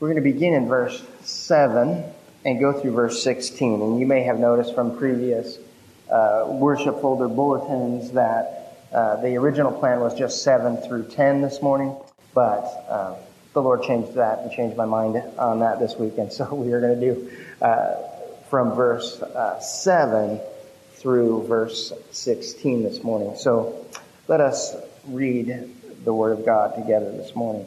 We're going to begin in verse 7 and go through verse 16. And you may have noticed from previous uh, worship folder bulletins that uh, the original plan was just 7 through 10 this morning, but uh, the Lord changed that and changed my mind on that this week. And so we are going to do uh, from verse uh, 7 through verse 16 this morning. So let us read the Word of God together this morning.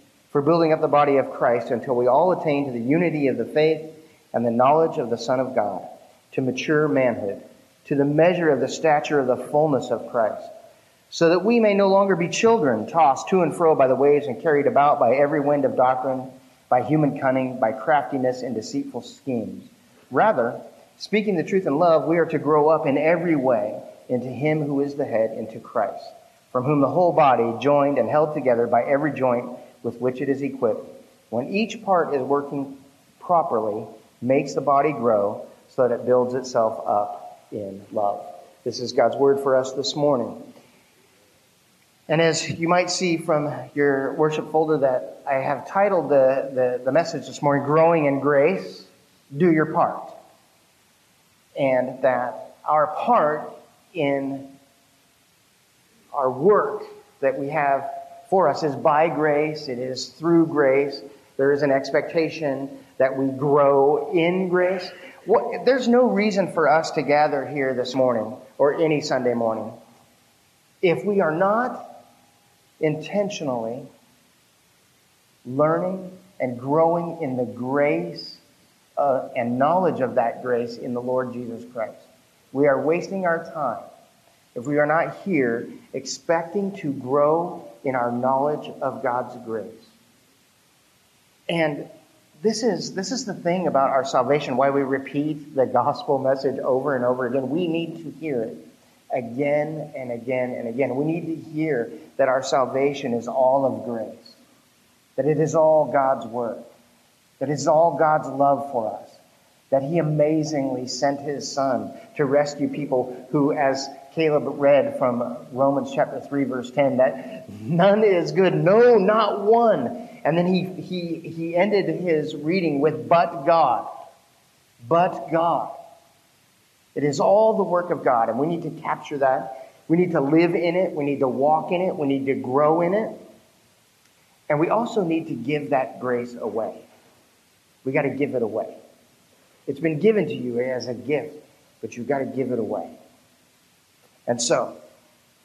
for building up the body of Christ until we all attain to the unity of the faith and the knowledge of the Son of God, to mature manhood, to the measure of the stature of the fullness of Christ, so that we may no longer be children, tossed to and fro by the waves and carried about by every wind of doctrine, by human cunning, by craftiness and deceitful schemes. Rather, speaking the truth in love, we are to grow up in every way into Him who is the head, into Christ, from whom the whole body, joined and held together by every joint, with which it is equipped, when each part is working properly, makes the body grow so that it builds itself up in love. This is God's word for us this morning. And as you might see from your worship folder that I have titled the, the, the message this morning, Growing in Grace, Do Your Part. And that our part in our work that we have for us is by grace, it is through grace. There is an expectation that we grow in grace. What, there's no reason for us to gather here this morning or any Sunday morning if we are not intentionally learning and growing in the grace uh, and knowledge of that grace in the Lord Jesus Christ. We are wasting our time if we are not here expecting to grow in our knowledge of God's grace. And this is, this is the thing about our salvation, why we repeat the gospel message over and over again. We need to hear it again and again and again. We need to hear that our salvation is all of grace, that it is all God's work, that it is all God's love for us, that He amazingly sent His Son to rescue people who, as Caleb read from Romans chapter 3 verse 10 that none is good, no, not one. And then he, he, he ended his reading with, but God. But God. It is all the work of God, and we need to capture that. We need to live in it. We need to walk in it. We need to grow in it. And we also need to give that grace away. We got to give it away. It's been given to you as a gift, but you've got to give it away. And so,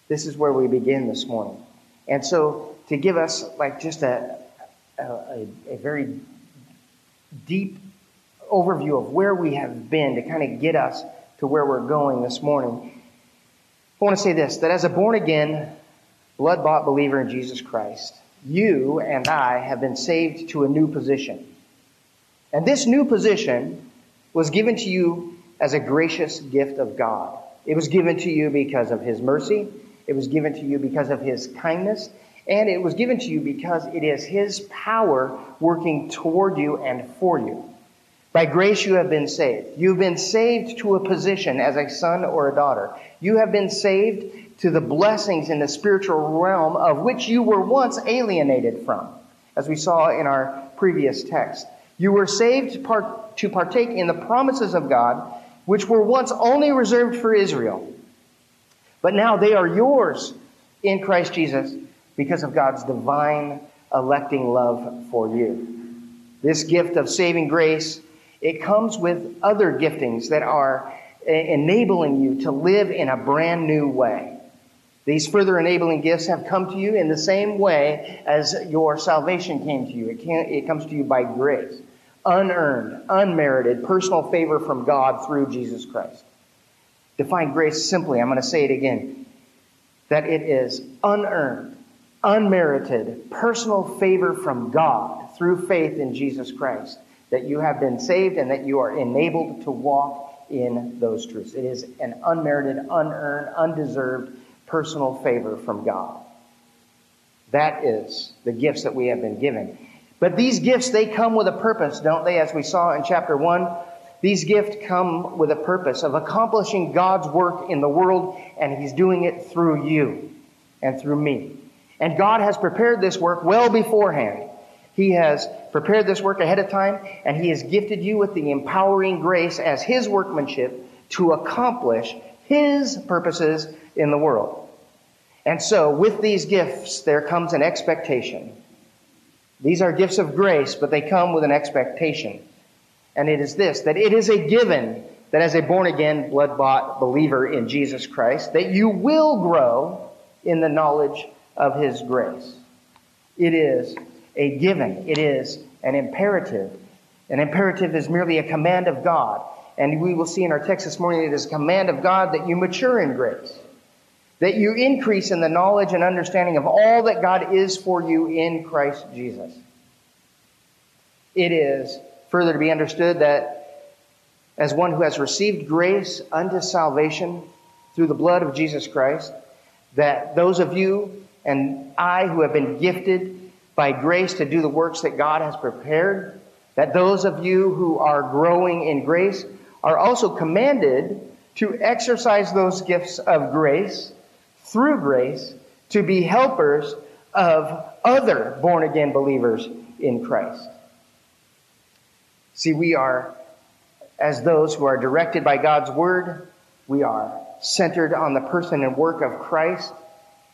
this is where we begin this morning. And so, to give us like just a, a, a very deep overview of where we have been to kind of get us to where we're going this morning, I want to say this that as a born again, blood bought believer in Jesus Christ, you and I have been saved to a new position. And this new position was given to you as a gracious gift of God. It was given to you because of his mercy. It was given to you because of his kindness. And it was given to you because it is his power working toward you and for you. By grace you have been saved. You've been saved to a position as a son or a daughter. You have been saved to the blessings in the spiritual realm of which you were once alienated from, as we saw in our previous text. You were saved to partake in the promises of God which were once only reserved for Israel. But now they are yours in Christ Jesus because of God's divine electing love for you. This gift of saving grace, it comes with other giftings that are enabling you to live in a brand new way. These further enabling gifts have come to you in the same way as your salvation came to you. It, can, it comes to you by grace unearned, unmerited personal favor from God through Jesus Christ. Define grace simply, I'm going to say it again, that it is unearned, unmerited personal favor from God through faith in Jesus Christ that you have been saved and that you are enabled to walk in those truths. It is an unmerited, unearned, undeserved personal favor from God. That is the gifts that we have been given. But these gifts, they come with a purpose, don't they? As we saw in chapter 1, these gifts come with a purpose of accomplishing God's work in the world, and He's doing it through you and through me. And God has prepared this work well beforehand. He has prepared this work ahead of time, and He has gifted you with the empowering grace as His workmanship to accomplish His purposes in the world. And so, with these gifts, there comes an expectation. These are gifts of grace, but they come with an expectation. And it is this that it is a given that as a born again, blood bought believer in Jesus Christ, that you will grow in the knowledge of His grace. It is a given. It is an imperative. An imperative is merely a command of God. And we will see in our text this morning it is a command of God that you mature in grace, that you increase in the knowledge and understanding of all that God is for you in Christ Jesus. It is further to be understood that as one who has received grace unto salvation through the blood of Jesus Christ, that those of you and I who have been gifted by grace to do the works that God has prepared, that those of you who are growing in grace are also commanded to exercise those gifts of grace through grace to be helpers of other born again believers in Christ. See, we are, as those who are directed by God's word, we are centered on the person and work of Christ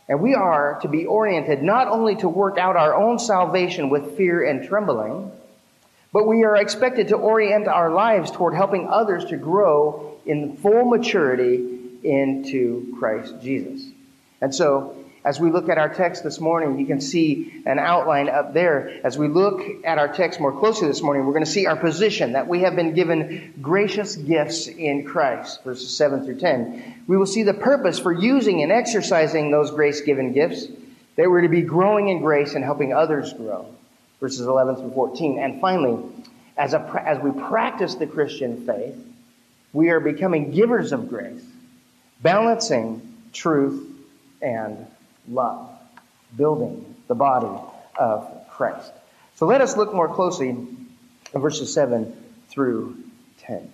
and we are to be oriented not only to work out our own salvation with fear and trembling, but we are expected to orient our lives toward helping others to grow in full maturity into Christ Jesus. And so, as we look at our text this morning, you can see an outline up there. As we look at our text more closely this morning, we're going to see our position that we have been given gracious gifts in Christ, verses 7 through 10. We will see the purpose for using and exercising those grace given gifts, that we're to be growing in grace and helping others grow, verses 11 through 14. And finally, as, a, as we practice the Christian faith, we are becoming givers of grace, balancing truth and love, building the body of Christ. So let us look more closely in verses 7 through 10.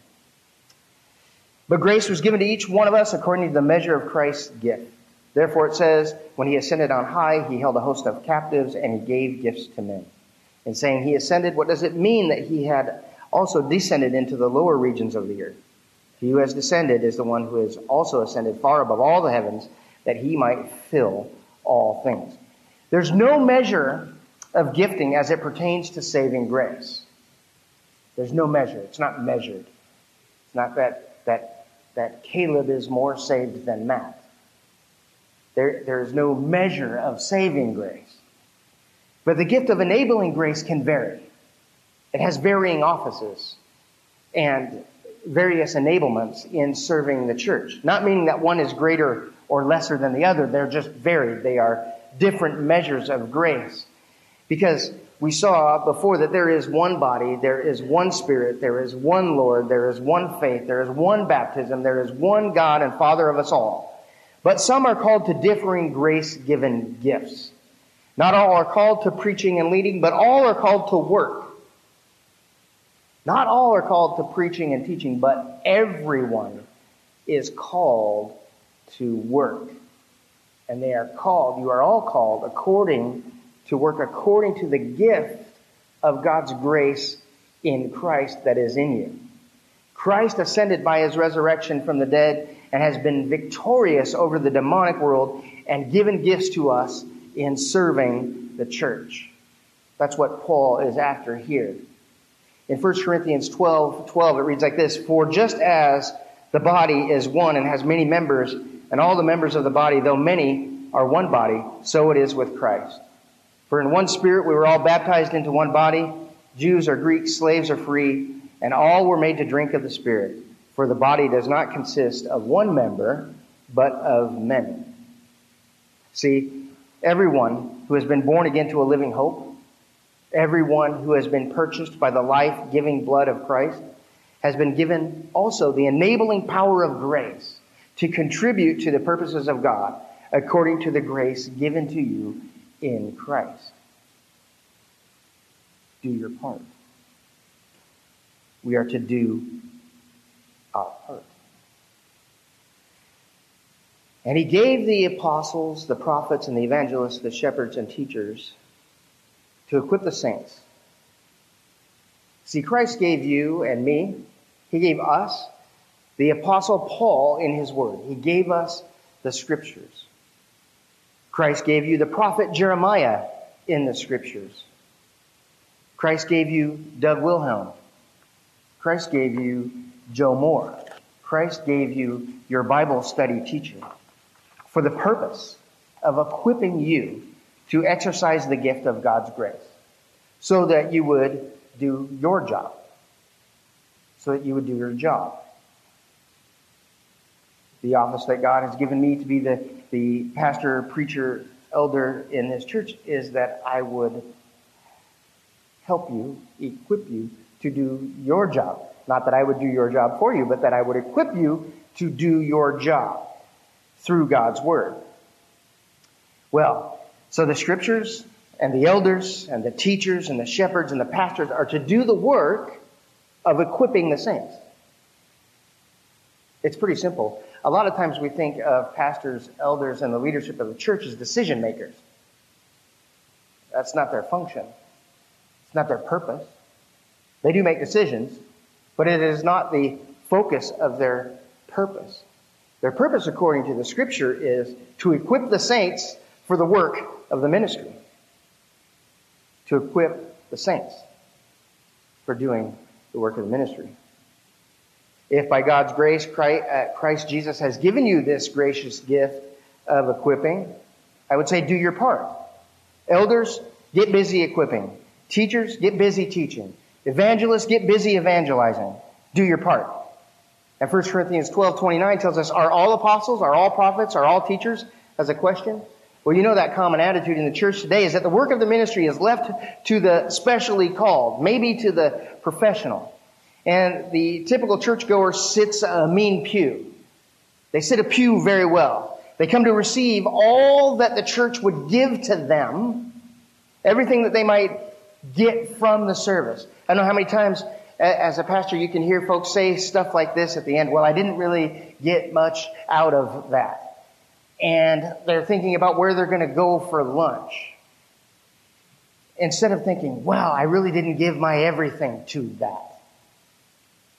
But grace was given to each one of us according to the measure of Christ's gift. Therefore it says, when he ascended on high, he held a host of captives and he gave gifts to men. In saying he ascended, what does it mean that he had also descended into the lower regions of the earth? He who has descended is the one who has also ascended far above all the heavens that he might fill all things. There's no measure of gifting as it pertains to saving grace. There's no measure. It's not measured. It's not that, that, that Caleb is more saved than Matt. There, there's no measure of saving grace. But the gift of enabling grace can vary. It has varying offices and various enablements in serving the church. Not meaning that one is greater or lesser than the other. They're just varied. They are different measures of grace. Because we saw before that there is one body, there is one spirit, there is one Lord, there is one faith, there is one baptism, there is one God and Father of us all. But some are called to differing grace given gifts. Not all are called to preaching and leading, but all are called to work. Not all are called to preaching and teaching, but everyone is called to work. And they are called, you are all called according to work according to the gift of God's grace in Christ that is in you. Christ ascended by his resurrection from the dead and has been victorious over the demonic world and given gifts to us in serving the church. That's what Paul is after here. In 1 Corinthians 12, 12, it reads like this, For just as the body is one and has many members, and all the members of the body, though many, are one body, so it is with Christ. For in one spirit we were all baptized into one body, Jews or Greeks, slaves or free, and all were made to drink of the Spirit. For the body does not consist of one member, but of many. See, everyone who has been born again to a living hope Everyone who has been purchased by the life giving blood of Christ has been given also the enabling power of grace to contribute to the purposes of God according to the grace given to you in Christ. Do your part. We are to do our part. And he gave the apostles, the prophets, and the evangelists, the shepherds, and teachers to equip the saints. See, Christ gave you and me, he gave us the apostle Paul in his word. He gave us the scriptures. Christ gave you the prophet Jeremiah in the scriptures. Christ gave you Doug Wilhelm. Christ gave you Joe Moore. Christ gave you your Bible study teacher for the purpose of equipping you to exercise the gift of God's grace so that you would do your job. So that you would do your job. The office that God has given me to be the, the pastor, preacher, elder in this church is that I would help you, equip you to do your job. Not that I would do your job for you, but that I would equip you to do your job through God's Word. Well, so the scriptures and the elders and the teachers and the shepherds and the pastors are to do the work of equipping the saints. It's pretty simple. A lot of times we think of pastors, elders, and the leadership of the church as decision makers. That's not their function. It's not their purpose. They do make decisions, but it is not the focus of their purpose. Their purpose, according to the scripture, is to equip the saints for the work of the ministry. To equip the saints for doing the work of the ministry. If by God's grace uh, Christ Jesus has given you this gracious gift of equipping, I would say do your part. Elders, get busy equipping. Teachers, get busy teaching. Evangelists, get busy evangelizing. Do your part. And 1 Corinthians 12, 29 tells us, are all apostles, are all prophets, are all teachers? As a question. Well, you know that common attitude in the church today is that the work of the ministry is left to the specially called, maybe to the professional. And the typical churchgoer sits uh, a mean pew. They sit a pew very well. They come to receive all that the church would give to them, everything that they might get from the service. I know how many times as a pastor you can hear folks say stuff like this at the end. Well, I didn't really get much out of that. And they're thinking about where they're going to go for lunch. Instead of thinking, wow, I really didn't give my everything to that.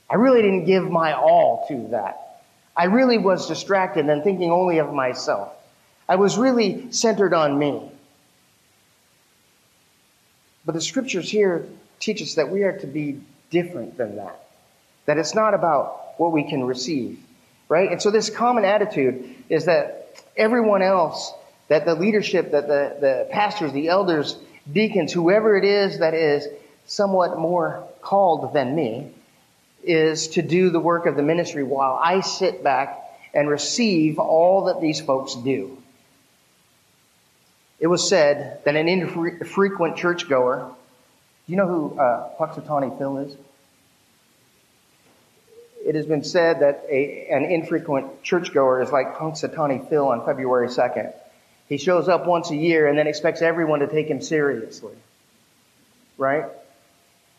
I really didn't give my all to that. I really was distracted and thinking only of myself. I was really centered on me. But the scriptures here teach us that we are to be different than that. That it's not about what we can receive, right? And so this common attitude is that everyone else, that the leadership, that the, the pastors, the elders, deacons, whoever it is that is somewhat more called than me, is to do the work of the ministry while I sit back and receive all that these folks do. It was said that an infrequent churchgoer, do you know who uh, Punxsutawney Phil is? It has been said that a, an infrequent churchgoer is like Punxsutawney Phil on February 2nd. He shows up once a year and then expects everyone to take him seriously. Right?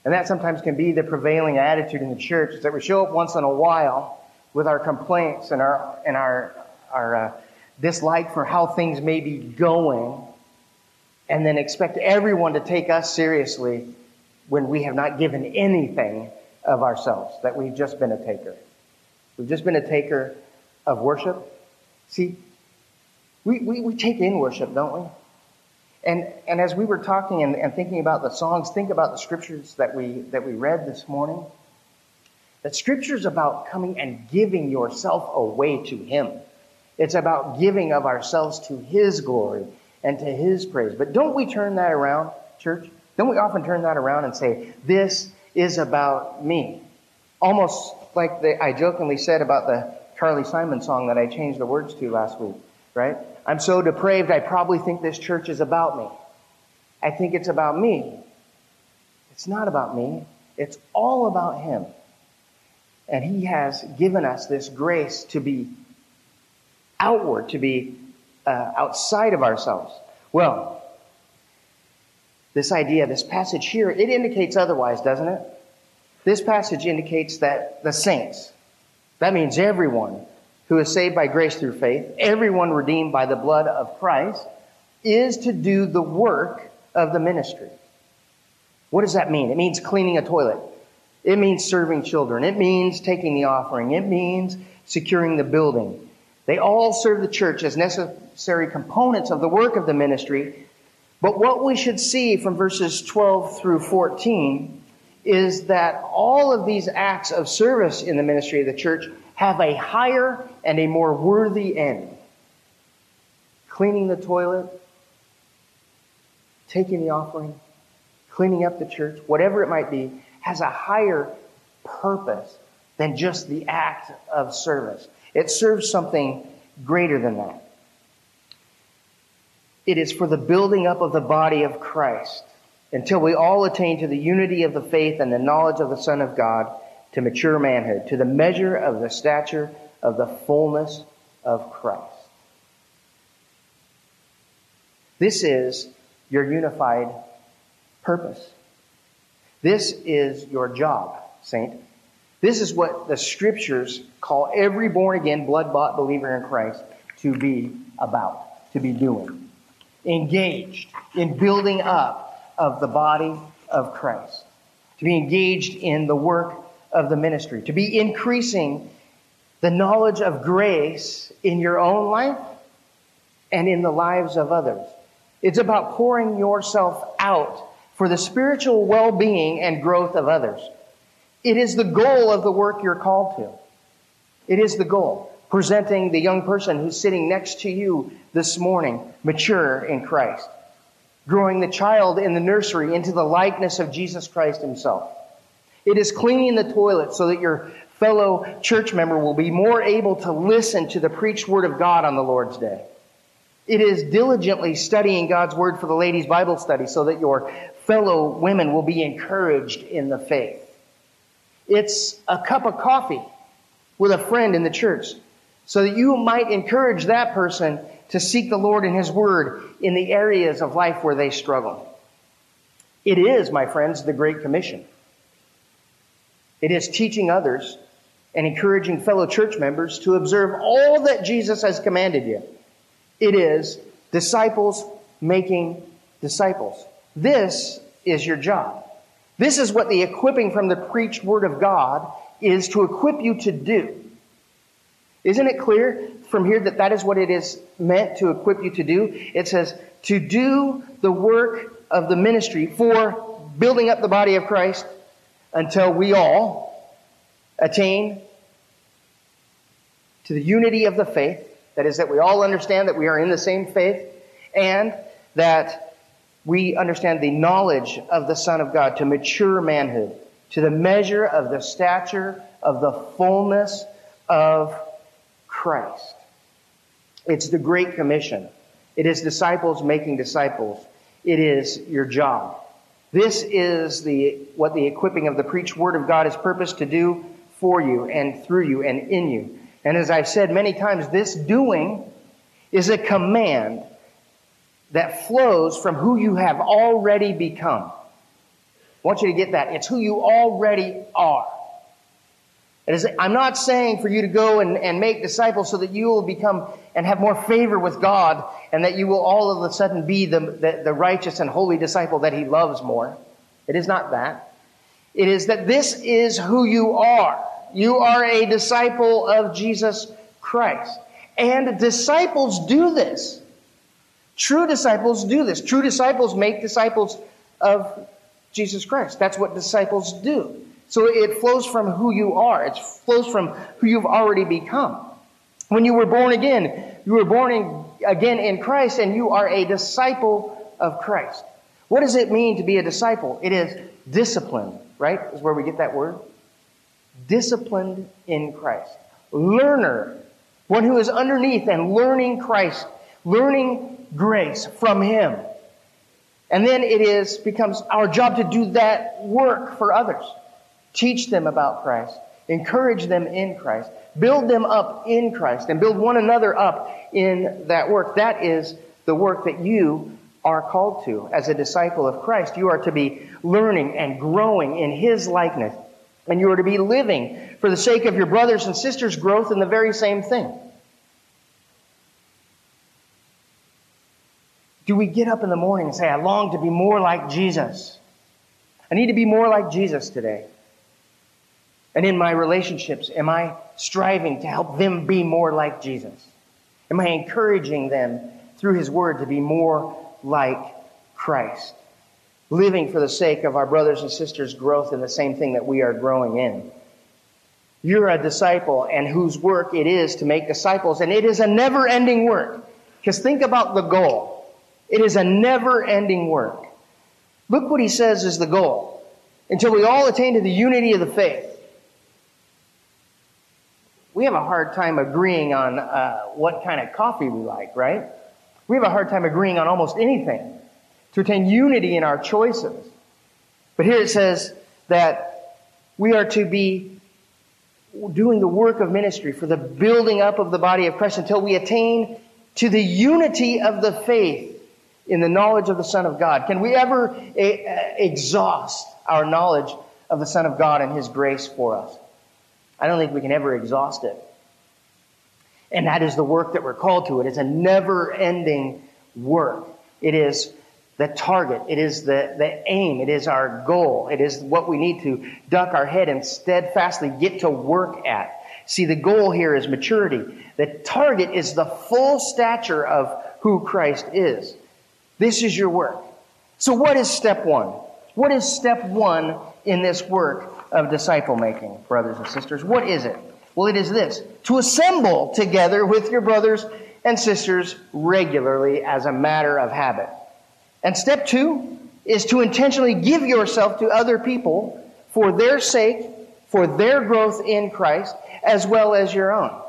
And that sometimes can be the prevailing attitude in the church, is that we show up once in a while with our complaints and our, and our, our uh, dislike for how things may be going, and then expect everyone to take us seriously when we have not given anything of ourselves, that we've just been a taker. We've just been a taker of worship. See, we, we, we take in worship, don't we? And, and as we were talking and, and thinking about the songs, think about the scriptures that we, that we read this morning. That scripture is about coming and giving yourself away to Him. It's about giving of ourselves to His glory and to His praise. But don't we turn that around, church? Don't we often turn that around and say, this is about me? Almost like the, I jokingly said about the Carly Simon song that I changed the words to last week, right? I'm so depraved, I probably think this church is about me. I think it's about me. It's not about me. It's all about Him. And He has given us this grace to be outward, to be uh, outside of ourselves. Well, this idea, this passage here, it indicates otherwise, doesn't it? This passage indicates that the saints, that means everyone who is saved by grace through faith, everyone redeemed by the blood of Christ, is to do the work of the ministry. What does that mean? It means cleaning a toilet. It means serving children. It means taking the offering. It means securing the building. They all serve the church as necessary components of the work of the ministry. But what we should see from verses 12 through 14 is that all of these acts of service in the ministry of the church have a higher and a more worthy end. Cleaning the toilet, taking the offering, cleaning up the church, whatever it might be, has a higher purpose than just the act of service. It serves something greater than that. It is for the building up of the body of Christ until we all attain to the unity of the faith and the knowledge of the Son of God, to mature manhood, to the measure of the stature of the fullness of Christ. This is your unified purpose. This is your job, saint. This is what the scriptures call every born again, blood bought believer in Christ to be about, to be doing. Engaged in building up of the body of Christ. To be engaged in the work of the ministry. To be increasing the knowledge of grace in your own life and in the lives of others. It's about pouring yourself out for the spiritual well being and growth of others. It is the goal of the work you're called to. It is the goal. Presenting the young person who's sitting next to you this morning, mature in Christ. Growing the child in the nursery into the likeness of Jesus Christ himself. It is cleaning the toilet so that your fellow church member will be more able to listen to the preached word of God on the Lord's day. It is diligently studying God's word for the ladies' Bible study so that your fellow women will be encouraged in the faith. It's a cup of coffee with a friend in the church so that you might encourage that person to seek the Lord in His Word in the areas of life where they struggle. It is, my friends, the Great Commission. It is teaching others and encouraging fellow church members to observe all that Jesus has commanded you. It is disciples making disciples. This is your job. This is what the equipping from the preached word of God is to equip you to do. Isn't it clear from here that that is what it is meant to equip you to do? It says to do the work of the ministry for building up the body of Christ until we all attain to the unity of the faith that is, that we all understand that we are in the same faith and that we understand the knowledge of the Son of God to mature manhood, to the measure of the stature of the fullness of Christ. It's the Great Commission. It is disciples making disciples. It is your job. This is the, what the equipping of the preached word of God is purposed to do for you and through you and in you. And as I've said many times, this doing is a command that flows from who you have already become. I want you to get that. It's who you already are. I'm not saying for you to go and, and make disciples so that you will become and have more favor with God and that you will all of a sudden be the, the, the righteous and holy disciple that He loves more. It is not that. It is that this is who you are. You are a disciple of Jesus Christ. And disciples do this. True disciples do this. True disciples make disciples of Jesus Christ. That's what disciples do. So it flows from who you are. It flows from who you've already become. When you were born again, you were born in, again in Christ and you are a disciple of Christ. What does it mean to be a disciple? It is discipline, right? Is where we get that word disciplined in Christ. Learner, one who is underneath and learning Christ, learning grace from Him. And then it is becomes our job to do that work for others. Teach them about Christ. Encourage them in Christ. Build them up in Christ and build one another up in that work. That is the work that you are called to as a disciple of Christ. You are to be learning and growing in His likeness. And you are to be living for the sake of your brothers and sisters' growth in the very same thing. Do we get up in the morning and say, I long to be more like Jesus? I need to be more like Jesus today. And in my relationships, am I striving to help them be more like Jesus? Am I encouraging them through His Word to be more like Christ? Living for the sake of our brothers and sisters' growth in the same thing that we are growing in. You're a disciple and whose work it is to make disciples, and it is a never ending work. Because think about the goal. It is a never ending work. Look what he says is the goal. Until we all attain to the unity of the faith we have a hard time agreeing on uh, what kind of coffee we like, right? We have a hard time agreeing on almost anything to attain unity in our choices. But here it says that we are to be doing the work of ministry for the building up of the body of Christ until we attain to the unity of the faith in the knowledge of the Son of God. Can we ever a- uh, exhaust our knowledge of the Son of God and His grace for us? I don't think we can ever exhaust it. And that is the work that we're called to. It is a never ending work. It is the target. It is the, the aim. It is our goal. It is what we need to duck our head and steadfastly get to work at. See, the goal here is maturity. The target is the full stature of who Christ is. This is your work. So what is step one? What is step one in this work of disciple making, brothers and sisters. What is it? Well, it is this to assemble together with your brothers and sisters regularly as a matter of habit. And step two is to intentionally give yourself to other people for their sake, for their growth in Christ, as well as your own.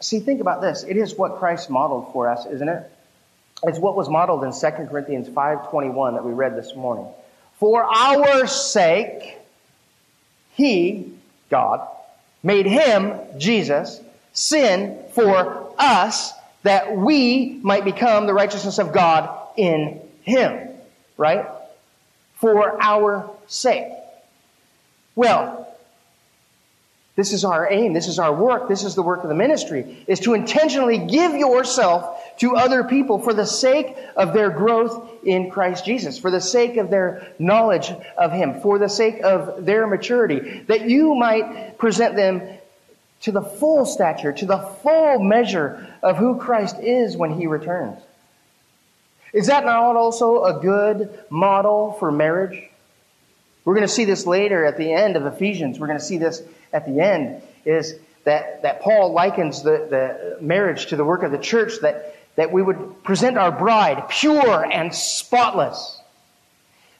See, think about this. It is what Christ modeled for us, isn't it? It's what was modeled in 2 Corinthians 5.21 that we read this morning. For our sake, He, God, made Him, Jesus, sin for us that we might become the righteousness of God in Him. Right? For our sake. Well, this is our aim. This is our work. This is the work of the ministry, is to intentionally give yourself to other people for the sake of their growth in Christ Jesus, for the sake of their knowledge of Him, for the sake of their maturity, that you might present them to the full stature, to the full measure of who Christ is when He returns. Is that not also a good model for marriage? We're going to see this later at the end of Ephesians. We're going to see this at the end is that, that Paul likens the, the marriage to the work of the church, that, that we would present our bride pure and spotless.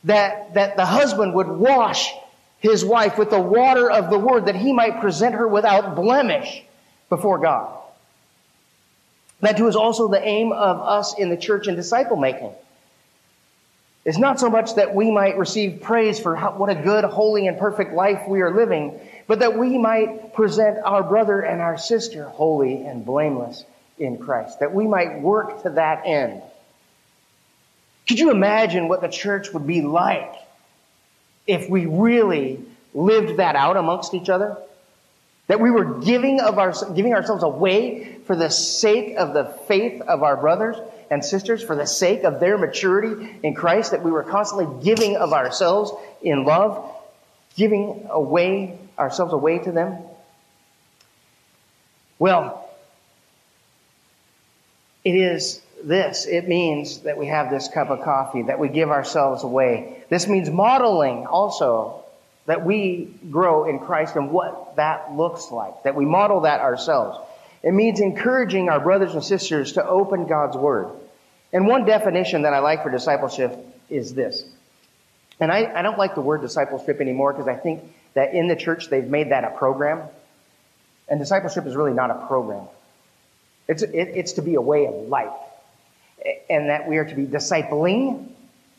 That, that the husband would wash his wife with the water of the word that he might present her without blemish before God. That too is also the aim of us in the church and disciple making It's not so much that we might receive praise for how, what a good, holy, and perfect life we are living, but that we might present our brother and our sister holy and blameless in Christ, that we might work to that end. Could you imagine what the church would be like if we really lived that out amongst each other? That we were giving of our, giving ourselves away for the sake of the faith of our brothers and sisters for the sake of their maturity in Christ, that we were constantly giving of ourselves in love, giving away ourselves away to them? Well, it is this. It means that we have this cup of coffee, that we give ourselves away. This means modeling also that we grow in Christ and what that looks like, that we model that ourselves. It means encouraging our brothers and sisters to open God's Word. And one definition that I like for discipleship is this. And I, I don't like the word discipleship anymore because I think that in the church they've made that a program. And discipleship is really not a program. It's, it, it's to be a way of life. and that we are to be discipling,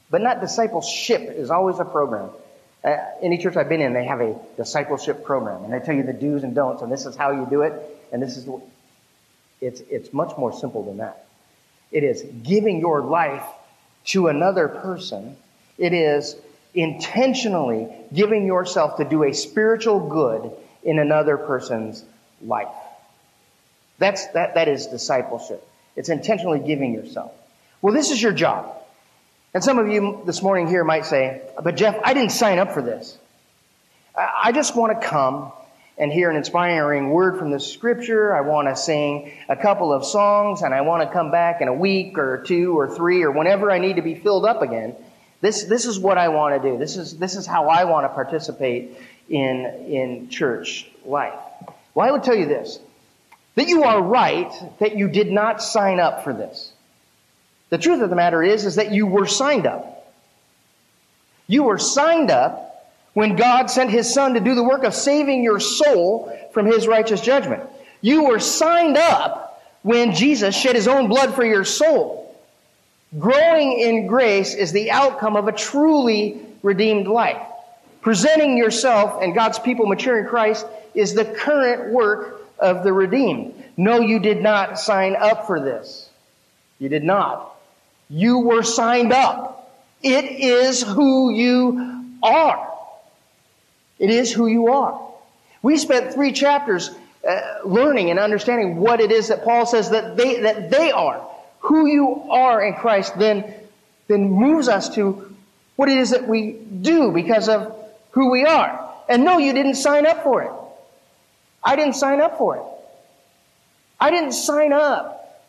but not discipleship is always a program. Uh, any church I've been in, they have a discipleship program, and they tell you the do's and don'ts, and this is how you do it, and this is. It's it's much more simple than that. It is giving your life to another person. It is intentionally giving yourself to do a spiritual good in another person's life. That's, that, that is discipleship. It's intentionally giving yourself. Well, this is your job. And some of you this morning here might say, but Jeff, I didn't sign up for this. I just want to come and hear an inspiring word from the scripture. I want to sing a couple of songs and I want to come back in a week or two or three or whenever I need to be filled up again. This, this is what I want to do. This is, this is how I want to participate in, in church life. Well, I would tell you this that you are right that you did not sign up for this. The truth of the matter is, is that you were signed up. You were signed up when God sent his son to do the work of saving your soul from his righteous judgment. You were signed up when Jesus shed his own blood for your soul. Growing in grace is the outcome of a truly redeemed life. Presenting yourself and God's people mature in Christ is the current work of the redeemed. No, you did not sign up for this. You did not. You were signed up. It is who you are. It is who you are. We spent three chapters uh, learning and understanding what it is that Paul says that they, that they are. Who you are in Christ then, then moves us to what it is that we do because of who we are. And no, you didn't sign up for it. I didn't sign up for it. I didn't sign up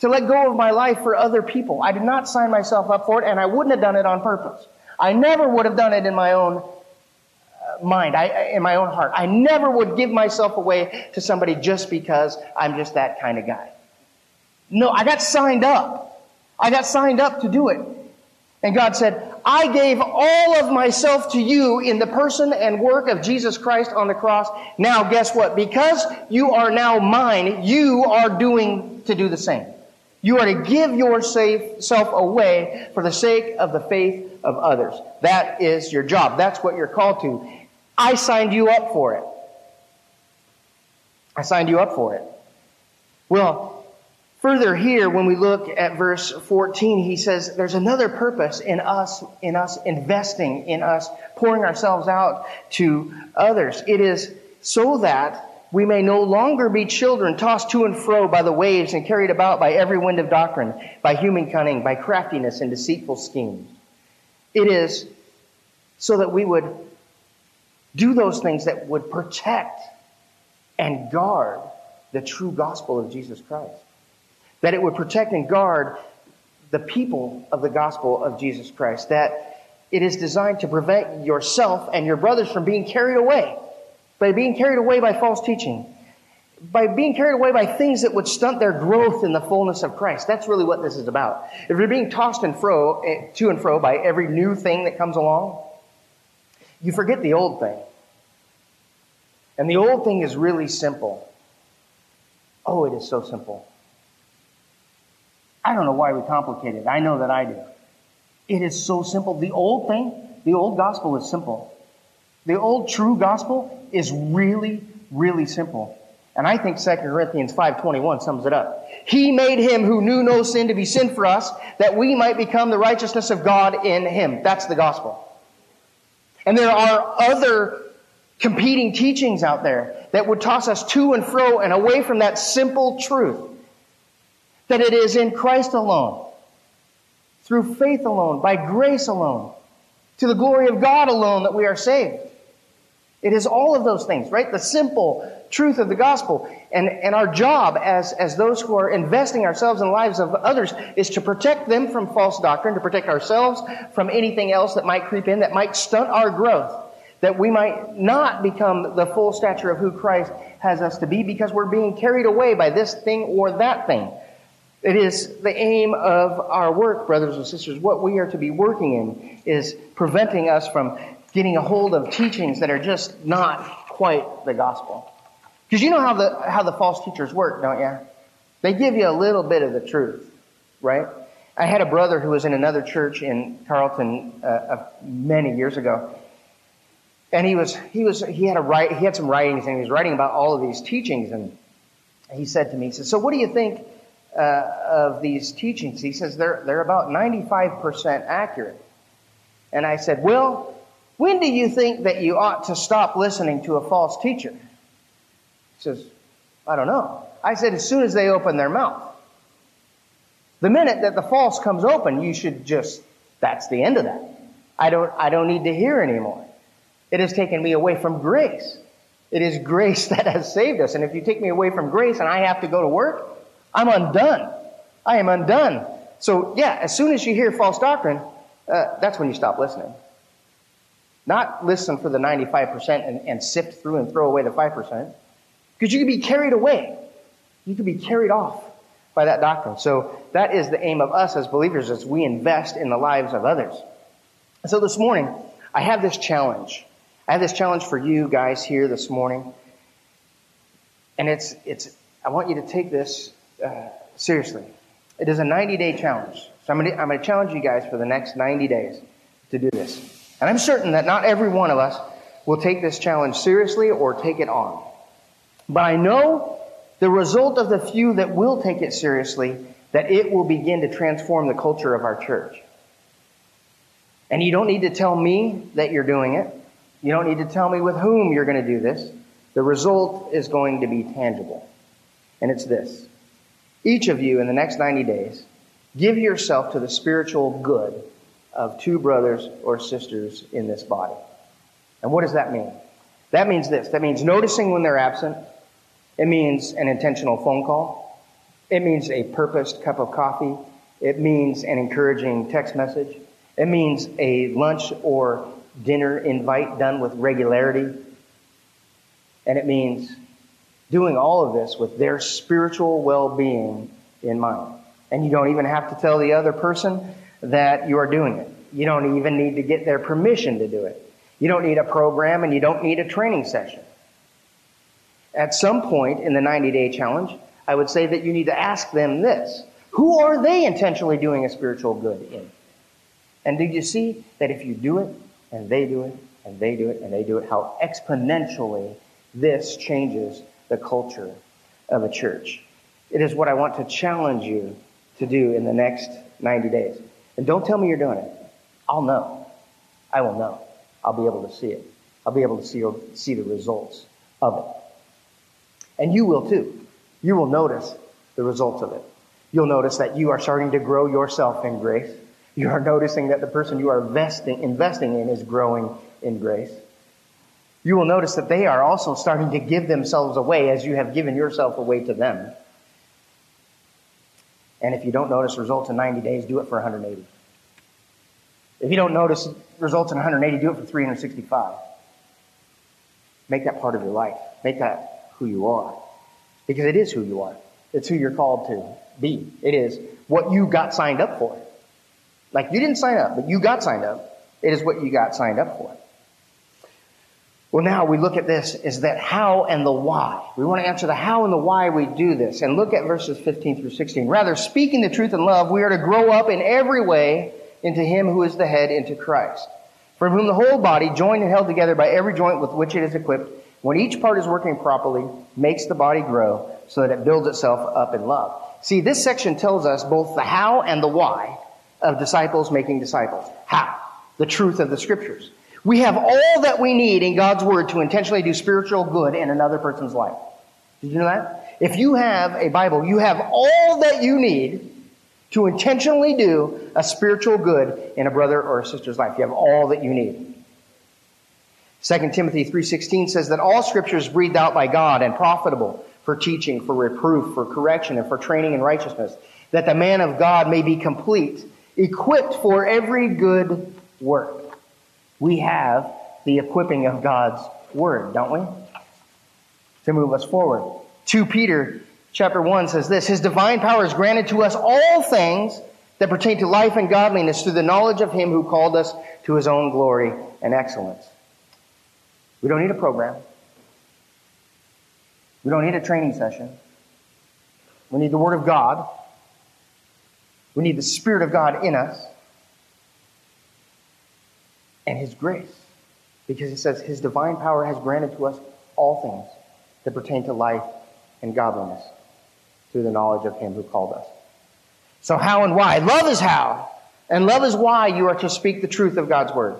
to let go of my life for other people. I did not sign myself up for it, and I wouldn't have done it on purpose. I never would have done it in my own uh, mind, I, in my own heart. I never would give myself away to somebody just because I'm just that kind of guy. No, I got signed up. I got signed up to do it. And God said, I gave all of myself to you in the person and work of Jesus Christ on the cross. Now, guess what? Because you are now mine, you are doing to do the same. You are to give yourself self away for the sake of the faith of others. That is your job. That's what you're called to. I signed you up for it. I signed you up for it. Well, Further here, when we look at verse 14, he says there's another purpose in us, in us investing, in us pouring ourselves out to others. It is so that we may no longer be children tossed to and fro by the waves and carried about by every wind of doctrine, by human cunning, by craftiness and deceitful schemes. It is so that we would do those things that would protect and guard the true gospel of Jesus Christ that it would protect and guard the people of the gospel of Jesus Christ, that it is designed to prevent yourself and your brothers from being carried away, by being carried away by false teaching, by being carried away by things that would stunt their growth in the fullness of Christ. That's really what this is about. If you're being tossed and fro, eh, to and fro by every new thing that comes along, you forget the old thing. And the old thing is really simple. Oh, it is so simple. I don't know why we complicate it. I know that I do. It is so simple. The old thing, the old gospel is simple. The old true gospel is really, really simple. And I think 2 Corinthians 5.21 sums it up. He made him who knew no sin to be sin for us, that we might become the righteousness of God in him. That's the gospel. And there are other competing teachings out there that would toss us to and fro and away from that simple truth that it is in Christ alone, through faith alone, by grace alone, to the glory of God alone that we are saved. It is all of those things, right? The simple truth of the gospel. And, and our job as, as those who are investing ourselves in the lives of others is to protect them from false doctrine, to protect ourselves from anything else that might creep in, that might stunt our growth, that we might not become the full stature of who Christ has us to be because we're being carried away by this thing or that thing. It is the aim of our work, brothers and sisters. What we are to be working in is preventing us from getting a hold of teachings that are just not quite the gospel. Because you know how the, how the false teachers work, don't you? They give you a little bit of the truth, right? I had a brother who was in another church in Carlton uh, many years ago, and he was he was he had a write he had some writings and he was writing about all of these teachings and he said to me he said so what do you think uh, of these teachings he says they're they're about 95% accurate and I said well when do you think that you ought to stop listening to a false teacher he says I don't know I said as soon as they open their mouth the minute that the false comes open, you should just, that's the end of that. I don't, I don't need to hear anymore. It has taken me away from grace. It is grace that has saved us. And if you take me away from grace and I have to go to work, I'm undone. I am undone. So, yeah, as soon as you hear false doctrine, uh, that's when you stop listening. Not listen for the 95% and, and sift through and throw away the 5%. Because you could be carried away. You could be carried off by that doctrine. So that is the aim of us as believers as we invest in the lives of others. So this morning, I have this challenge. I have this challenge for you guys here this morning. And it's, it's, I want you to take this uh, seriously. It is a 90 day challenge. So I'm going, to, I'm going to challenge you guys for the next 90 days to do this. And I'm certain that not every one of us will take this challenge seriously or take it on. But I know the result of the few that will take it seriously, that it will begin to transform the culture of our church. And you don't need to tell me that you're doing it. You don't need to tell me with whom you're going to do this. The result is going to be tangible. And it's this. Each of you in the next 90 days, give yourself to the spiritual good of two brothers or sisters in this body. And what does that mean? That means this. That means noticing when they're absent, it means an intentional phone call. It means a purposed cup of coffee. It means an encouraging text message. It means a lunch or dinner invite done with regularity. And it means doing all of this with their spiritual well being in mind. And you don't even have to tell the other person that you are doing it. You don't even need to get their permission to do it. You don't need a program and you don't need a training session. At some point in the 90 day challenge, I would say that you need to ask them this Who are they intentionally doing a spiritual good in? And do you see that if you do it, and they do it, and they do it, and they do it, how exponentially this changes the culture of a church? It is what I want to challenge you to do in the next 90 days. And don't tell me you're doing it. I'll know. I will know. I'll be able to see it. I'll be able to see, see the results of it. And you will too. You will notice the results of it. You'll notice that you are starting to grow yourself in grace. You are noticing that the person you are investing, investing in is growing in grace. You will notice that they are also starting to give themselves away as you have given yourself away to them. And if you don't notice results in 90 days, do it for 180. If you don't notice results in 180, do it for 365. Make that part of your life. Make that who you are. Because it is who you are. It's who you're called to be. It is what you got signed up for. Like you didn't sign up, but you got signed up. It is what you got signed up for. Well, now we look at this is that how and the why. We want to answer the how and the why we do this. And look at verses 15 through 16. Rather, speaking the truth in love, we are to grow up in every way into Him who is the head, into Christ. From whom the whole body, joined and held together by every joint with which it is equipped, when each part is working properly, makes the body grow so that it builds itself up in love. See, this section tells us both the how and the why of disciples making disciples. How? The truth of the scriptures. We have all that we need in God's word to intentionally do spiritual good in another person's life. Did you know that? If you have a Bible, you have all that you need to intentionally do a spiritual good in a brother or a sister's life. You have all that you need. 2 Timothy 3:16 says that all scripture is breathed out by God and profitable for teaching, for reproof, for correction, and for training in righteousness, that the man of God may be complete, equipped for every good work. We have the equipping of God's word, don't we? To move us forward. 2 Peter chapter 1 says this, His divine power is granted to us all things that pertain to life and godliness through the knowledge of Him who called us to His own glory and excellence. We don't need a program. We don't need a training session. We need the Word of God. We need the Spirit of God in us and His grace. Because He says His divine power has granted to us all things that pertain to life and godliness through the knowledge of Him who called us. So, how and why? Love is how. And love is why you are to speak the truth of God's word.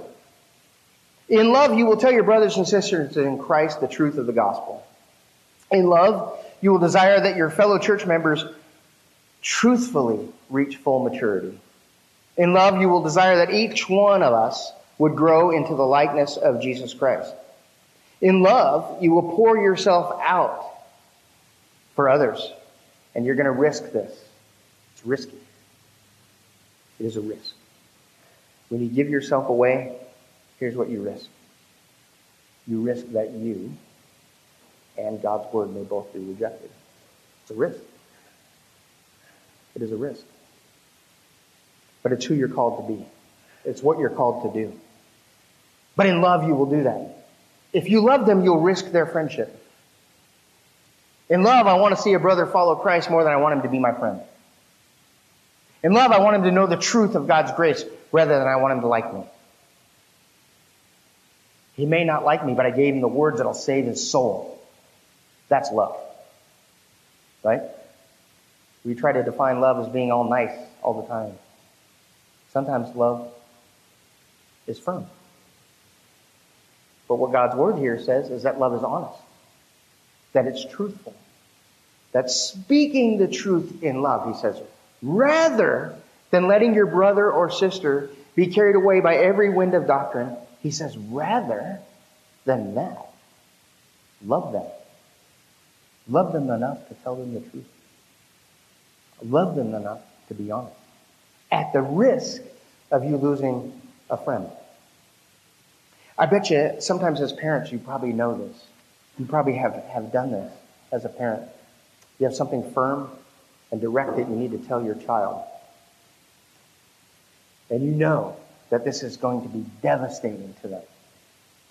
In love, you will tell your brothers and sisters in Christ the truth of the gospel. In love, you will desire that your fellow church members truthfully reach full maturity. In love, you will desire that each one of us would grow into the likeness of Jesus Christ. In love, you will pour yourself out for others, and you're going to risk this. It's risky. It is a risk. When you give yourself away, here's what you risk you risk that you and God's word may both be rejected. It's a risk. It is a risk. But it's who you're called to be. It's what you're called to do. But in love, you will do that. If you love them, you'll risk their friendship. In love, I want to see a brother follow Christ more than I want him to be my friend. In love, I want him to know the truth of God's grace rather than I want him to like me. He may not like me, but I gave him the words that'll save his soul. That's love. Right? We try to define love as being all nice all the time. Sometimes love is firm. But what God's word here says is that love is honest, that it's truthful, that speaking the truth in love, he says, rather than letting your brother or sister be carried away by every wind of doctrine, he says, rather than that, love them. Love them enough to tell them the truth. Love them enough to be honest. At the risk of you losing a friend. I bet you sometimes as parents you probably know this. You probably have, have done this as a parent. You have something firm and direct that you need to tell your child. And you know that this is going to be devastating to them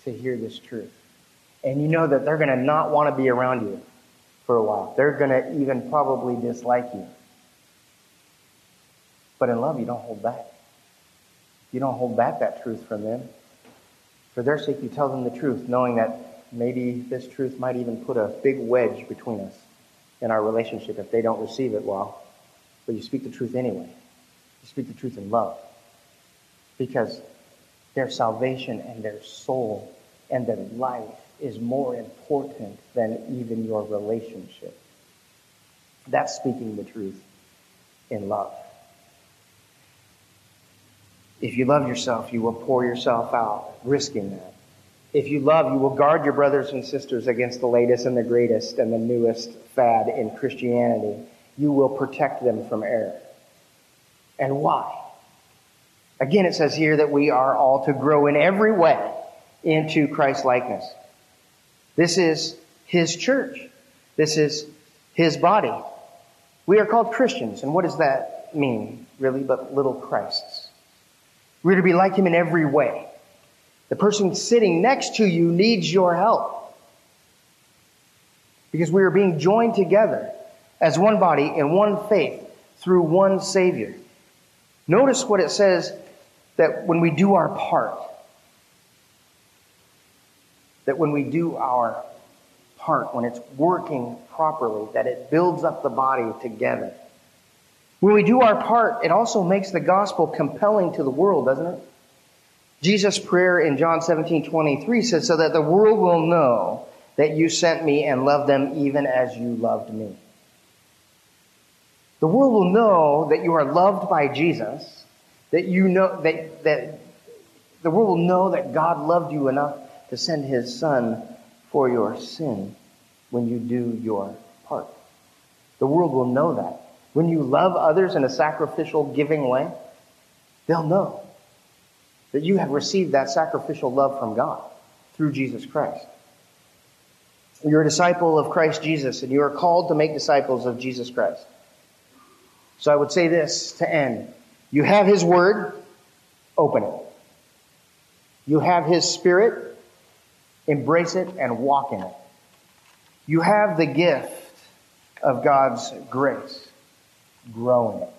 to hear this truth. And you know that they're going to not want to be around you for a while. They're going to even probably dislike you. But in love, you don't hold back. You don't hold back that truth from them. For their sake, you tell them the truth, knowing that maybe this truth might even put a big wedge between us in our relationship if they don't receive it well. But you speak the truth anyway. You speak the truth in love. Because their salvation and their soul and their life is more important than even your relationship. That's speaking the truth in love. If you love yourself, you will pour yourself out, risking that. If you love, you will guard your brothers and sisters against the latest and the greatest and the newest fad in Christianity. You will protect them from error. And why? Again, it says here that we are all to grow in every way into Christ likeness. This is His church. This is His body. We are called Christians. And what does that mean, really, but little Christs? We're to be like Him in every way. The person sitting next to you needs your help. Because we are being joined together as one body in one faith through one Savior. Notice what it says that when we do our part, that when we do our part, when it's working properly, that it builds up the body together. When we do our part, it also makes the gospel compelling to the world, doesn't it? Jesus' prayer in John 17, 23 says, So that the world will know that you sent me and loved them even as you loved me. The world will know that you are loved by Jesus, that you know that, that the world will know that God loved you enough to send his son for your sin when you do your part. The world will know that. When you love others in a sacrificial, giving way, they'll know that you have received that sacrificial love from God through Jesus Christ. You're a disciple of Christ Jesus, and you are called to make disciples of Jesus Christ. So I would say this to end. You have His Word, open it. You have His Spirit, embrace it and walk in it. You have the gift of God's grace, grow in it.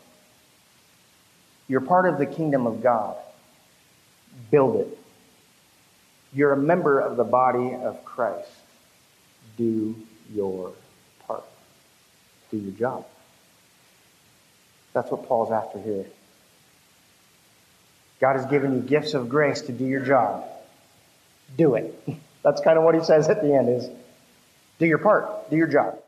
You're part of the kingdom of God. Build it. You're a member of the body of Christ. Do your part. Do your job. That's what Paul's after here. God has given you gifts of grace to do your job. Do it. That's kind of what he says at the end is do your part. Do your job.